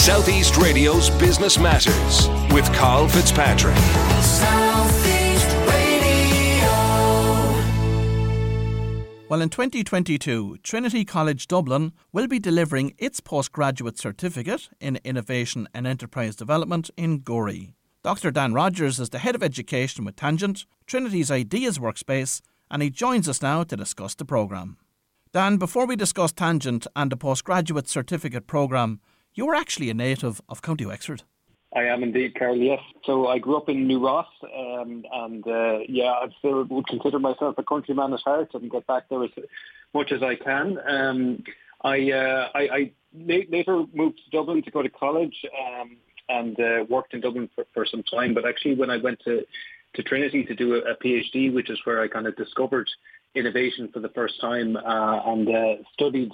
Southeast Radio's Business Matters with Carl Fitzpatrick. Southeast Radio. Well, in 2022, Trinity College Dublin will be delivering its postgraduate certificate in Innovation and Enterprise Development in Gorey. Dr. Dan Rogers is the Head of Education with Tangent, Trinity's Ideas Workspace, and he joins us now to discuss the programme. Dan, before we discuss Tangent and the postgraduate certificate programme, you were actually a native of County Wexford. I am indeed, Carol. Yes. So I grew up in New Ross, um, and uh, yeah, I still would consider myself a countryman at heart and get back there as much as I can. Um, I, uh, I, I later moved to Dublin to go to college um, and uh, worked in Dublin for, for some time. But actually, when I went to to Trinity to do a, a PhD, which is where I kind of discovered innovation for the first time uh, and uh, studied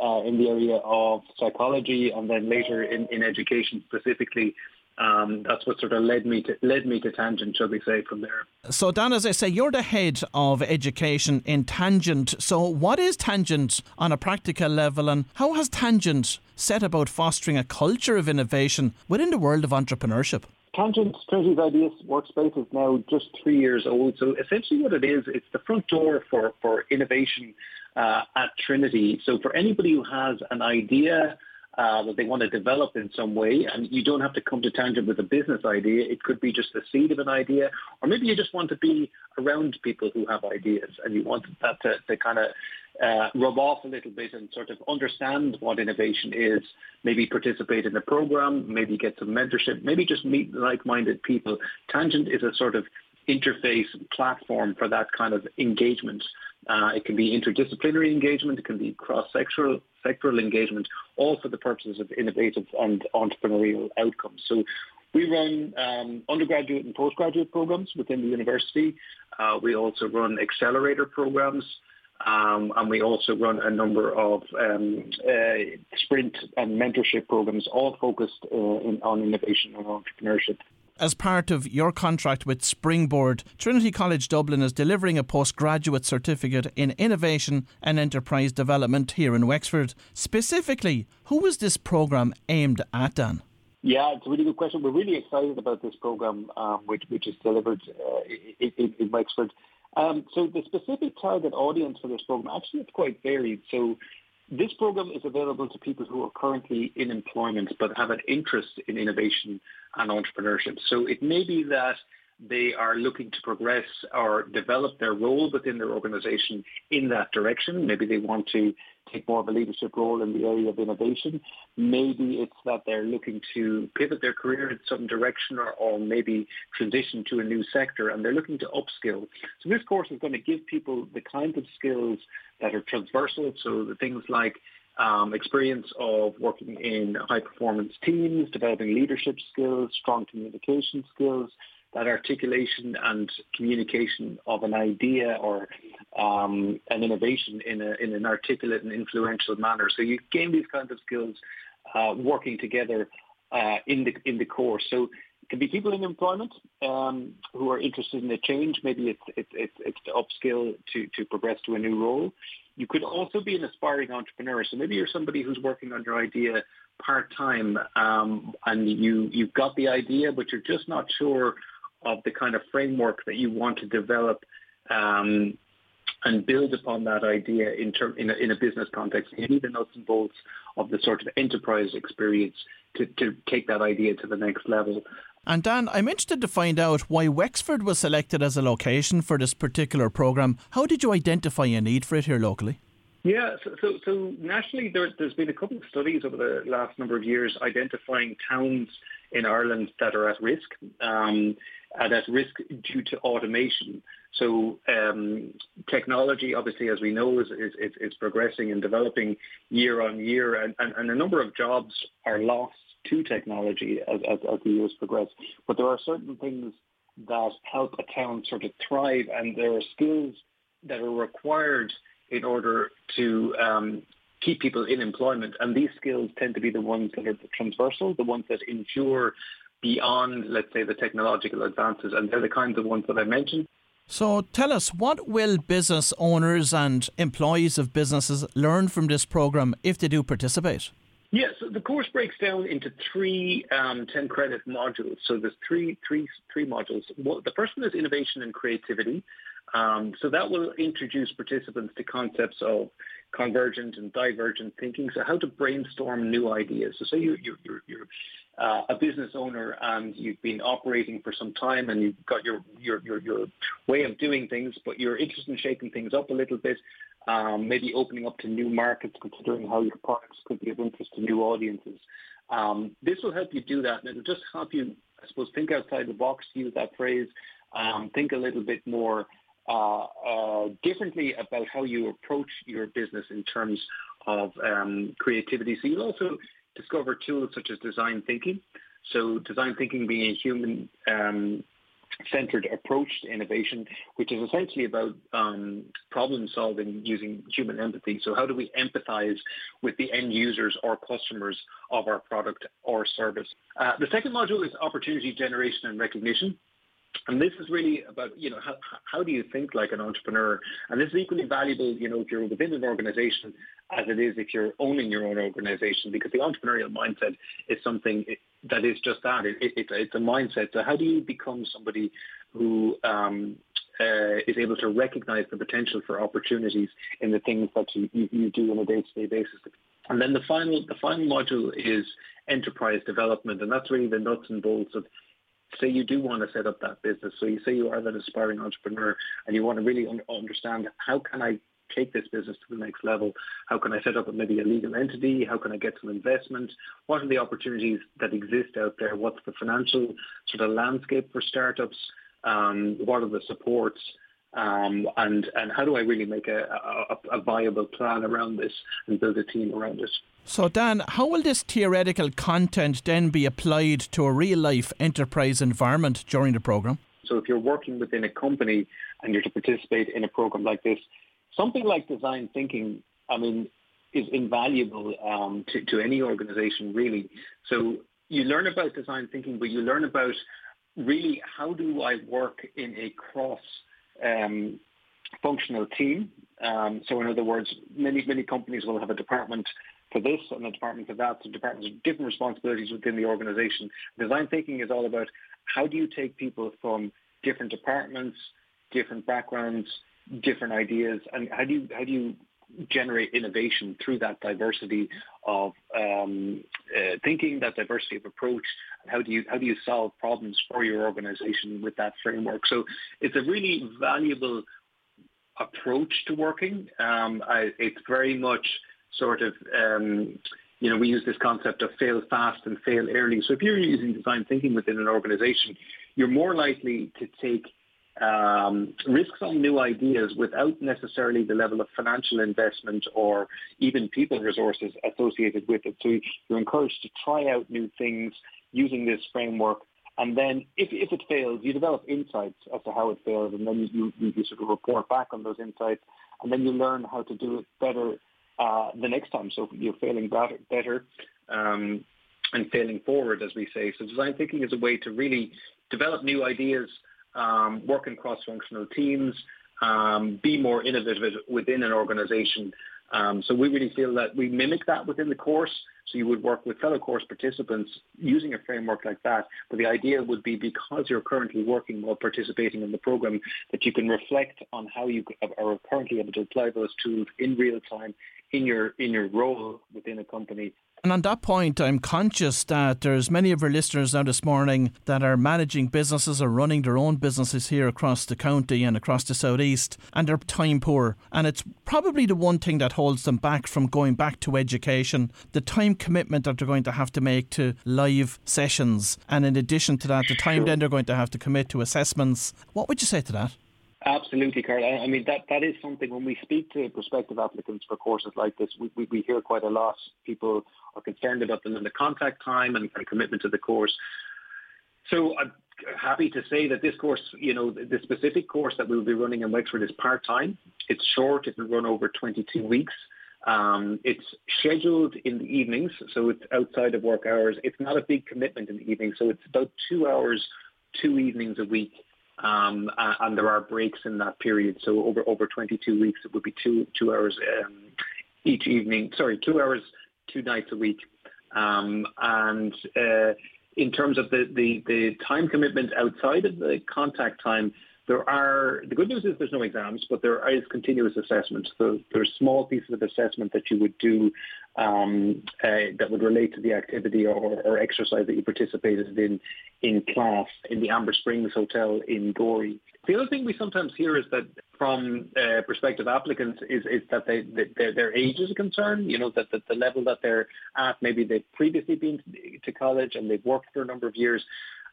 uh, in the area of psychology and then later in, in education specifically. Um, that's what sort of led me to led me to Tangent, shall we say, from there. So, Dan, as I say, you're the head of education in Tangent. So, what is Tangent on a practical level, and how has Tangent set about fostering a culture of innovation within the world of entrepreneurship? Tangent Trinity's Ideas Workspace is now just three years old. So essentially what it is, it's the front door for, for innovation uh, at Trinity. So for anybody who has an idea uh, that they want to develop in some way, and you don't have to come to Tangent with a business idea. It could be just the seed of an idea, or maybe you just want to be around people who have ideas, and you want that to, to kind of uh, rub off a little bit and sort of understand what innovation is. Maybe participate in a program, maybe get some mentorship, maybe just meet like-minded people. Tangent is a sort of interface platform for that kind of engagement. Uh, it can be interdisciplinary engagement, it can be cross-sectoral sectoral engagement, all for the purposes of innovative and entrepreneurial outcomes. So we run um, undergraduate and postgraduate programs within the university. Uh, we also run accelerator programs. Um, and we also run a number of um, uh, sprint and mentorship programs, all focused uh, in, on innovation and entrepreneurship. As part of your contract with Springboard, Trinity College Dublin is delivering a postgraduate certificate in innovation and enterprise development here in Wexford. Specifically, who is this programme aimed at, Dan? Yeah, it's a really good question. We're really excited about this program, um, which which is delivered uh, in, in, Wexford. Um, so the specific target audience for this program actually it's quite varied. So this program is available to people who are currently in employment but have an interest in innovation and entrepreneurship. So it may be that they are looking to progress or develop their role within their organization in that direction. Maybe they want to take more of a leadership role in the area of innovation. Maybe it's that they're looking to pivot their career in some direction or, or maybe transition to a new sector and they're looking to upskill. So this course is going to give people the kinds of skills that are transversal. So the things like um, experience of working in high performance teams, developing leadership skills, strong communication skills, that articulation and communication of an idea or um, an innovation in, a, in an articulate and influential manner. So you gain these kinds of skills uh, working together uh, in the in the course. So it can be people in employment um, who are interested in a change. Maybe it's it's it's, it's to upskill to to progress to a new role. You could also be an aspiring entrepreneur. So maybe you're somebody who's working on your idea part time, um, and you you've got the idea, but you're just not sure of the kind of framework that you want to develop um, and build upon that idea in, term, in, a, in a business context. You need the nuts and bolts of the sort of enterprise experience to, to take that idea to the next level. And Dan, I'm interested to find out why Wexford was selected as a location for this particular programme. How did you identify a need for it here locally? Yeah, so, so, so nationally there, has been a couple of studies over the last number of years identifying towns in Ireland that are at risk. Um, and at risk due to automation. So um, technology, obviously, as we know, is, is, is progressing and developing year on year, and, and, and, a number of jobs are lost to technology as, as, as the years progress. But there are certain things that help a town sort of thrive, and there are skills that are required in order to um, keep people in employment. And these skills tend to be the ones that are transversal, the ones that ensure beyond, let's say, the technological advances. And they're the kinds of ones that I mentioned. So tell us, what will business owners and employees of businesses learn from this program if they do participate? Yes, so, the course breaks down into three um, 10 credit modules. So there's three, three, three modules. Well, the first one is innovation and creativity. Um, so that will introduce participants to concepts of convergent and divergent thinking. So how to brainstorm new ideas. So say you, you, you're, you're uh, a business owner and you've been operating for some time and you've got your, your, your, your way of doing things, but you're interested in shaking things up a little bit, um, maybe opening up to new markets, considering how your products could be of interest to new audiences. Um, this will help you do that and it'll just help you, I suppose, think outside the box, to use that phrase, um, think a little bit more uh, differently about how you approach your business in terms of um, creativity. So you'll also discover tools such as design thinking. So design thinking being a human um, centered approach to innovation, which is essentially about um, problem solving using human empathy. So how do we empathize with the end users or customers of our product or service? Uh, the second module is opportunity generation and recognition. And this is really about, you know, how, how do you think like an entrepreneur? And this is equally valuable, you know, if you're within an organization as it is if you're owning your own organization, because the entrepreneurial mindset is something that is just that. It, it, it's a mindset. So how do you become somebody who um, uh, is able to recognize the potential for opportunities in the things that you, you, you do on a day-to-day basis? And then the final, the final module is enterprise development, and that's really the nuts and bolts of say you do want to set up that business. So you say you are that aspiring entrepreneur and you want to really un- understand how can I take this business to the next level? How can I set up maybe a legal entity? How can I get some investment? What are the opportunities that exist out there? What's the financial sort of landscape for startups? Um, what are the supports? Um, and and how do I really make a, a, a, viable plan around this and build a team around it? So, Dan, how will this theoretical content then be applied to a real life enterprise environment during the program? So, if you're working within a company and you're to participate in a program like this, something like design thinking, I mean, is invaluable um, to, to any organization, really. So, you learn about design thinking, but you learn about really how do I work in a cross um, functional team. Um, so in other words, many, many companies will have a department for this and a department for that, so departments with different responsibilities within the organization. Design thinking is all about how do you take people from different departments, different backgrounds, different ideas, and how do you, how do you generate innovation through that diversity of um, uh, thinking, that diversity of approach. How do you how do you solve problems for your organization with that framework? So it's a really valuable approach to working. Um, I, it's very much sort of um, you know, we use this concept of fail fast and fail early. So if you're using design thinking within an organization, you're more likely to take um, risks on new ideas without necessarily the level of financial investment or even people resources associated with it. So you're encouraged to try out new things using this framework. And then if, if it fails, you develop insights as to how it failed, and then you, you, sort of report back on those insights, and then you learn how to do it better uh, the next time. So you're failing better, better um, and failing forward, as we say. So design thinking is a way to really develop new ideas um, work in cross-functional teams, um, be more innovative within an organization. Um, so we really feel that we mimic that within the course. So you would work with fellow course participants using a framework like that. But the idea would be because you're currently working while participating in the program, that you can reflect on how you are currently able to apply those tools in real time in your in your role within a company and on that point, I'm conscious that there's many of our listeners now this morning that are managing businesses or running their own businesses here across the county and across the southeast, and they're time poor. And it's probably the one thing that holds them back from going back to education, the time commitment that they're going to have to make to live sessions. And in addition to that, the time then they're going to have to commit to assessments. What would you say to that? Absolutely, Carl. I mean, that, that is something when we speak to prospective applicants for courses like this, we, we, we hear quite a lot. People are concerned about the, the contact time and, and commitment to the course. So I'm happy to say that this course, you know, the specific course that we'll be running in Wexford is part-time. It's short. It will run over 22 weeks. Um, it's scheduled in the evenings, so it's outside of work hours. It's not a big commitment in the evening, so it's about two hours, two evenings a week um, and there are breaks in that period. So over over 22 weeks, it would be two two hours um, each evening. Sorry, two hours, two nights a week. Um, and uh, in terms of the, the, the time commitment outside of the contact time, there are the good news is there's no exams, but there is continuous assessment. So there's small pieces of assessment that you would do um, uh, that would relate to the activity or, or, exercise that you participated in in class in the Amber Springs Hotel in Gorey. The other thing we sometimes hear is that from uh, prospective applicants is, is that they, their, their age is a concern. You know that, that the level that they're at, maybe they've previously been to college and they've worked for a number of years,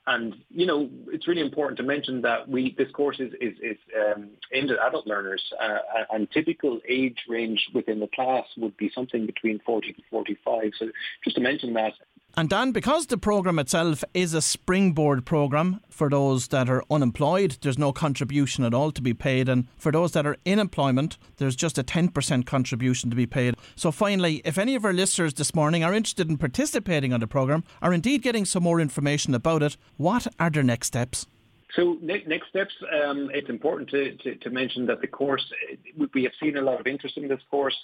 and you know, it's really important to mention that we this course is is, is um, aimed at adult learners, uh, and typical age range within the class would be something between 40 to 45. So just to mention that, and Dan, because the programme itself is a springboard programme for those that are unemployed, there's no contribution at all to be paid. And for those that are in employment, there's just a 10% contribution to be paid. So finally, if any of our listeners this morning are interested in participating on the programme, or indeed getting some more information about it, what are their next steps? So next steps, um, it's important to, to, to, mention that the course, we have seen a lot of interest in this course.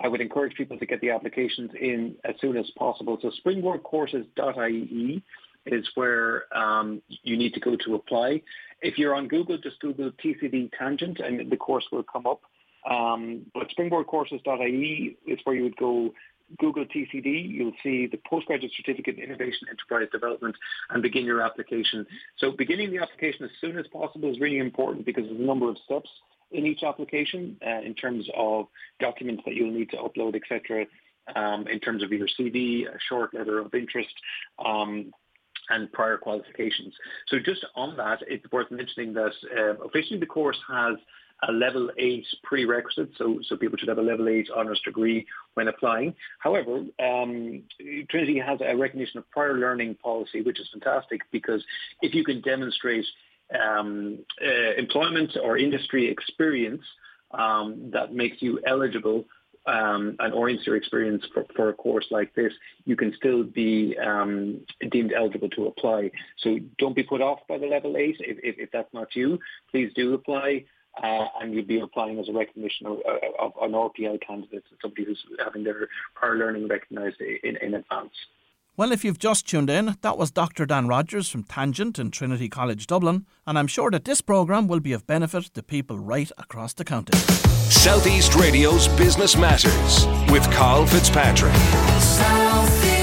I would encourage people to get the applications in as soon as possible. So springboardcourses.ie is where um, you need to go to apply. If you're on Google, just Google TCD Tangent and the course will come up. Um, but springboardcourses.ie is where you would go Google TCD, you'll see the postgraduate certificate in innovation enterprise development and begin your application. So beginning the application as soon as possible is really important because there's a number of steps in each application uh, in terms of documents that you'll need to upload, etc. Um, in terms of your CV, a short letter of interest, um, and prior qualifications. So just on that, it's worth mentioning that uh, officially the course has a level 8 prerequisite, so, so people should have a level 8 honours degree when applying. However, um, Trinity has a recognition of prior learning policy, which is fantastic because if you can demonstrate um, uh, employment or industry experience um, that makes you eligible um, and orients your experience for, for, a course like this, you can still be um, deemed eligible to apply. So don't be put off by the level 8 if, if, if that's not you. Please do apply. Uh, and you'd be applying as a recognition of, of, of an RPL candidate, somebody who's having their prior learning recognised in, in advance. Well, if you've just tuned in, that was Dr. Dan Rogers from Tangent in Trinity College Dublin, and I'm sure that this programme will be of benefit to people right across the county. Southeast Radio's Business Matters with Carl Fitzpatrick. Southeast.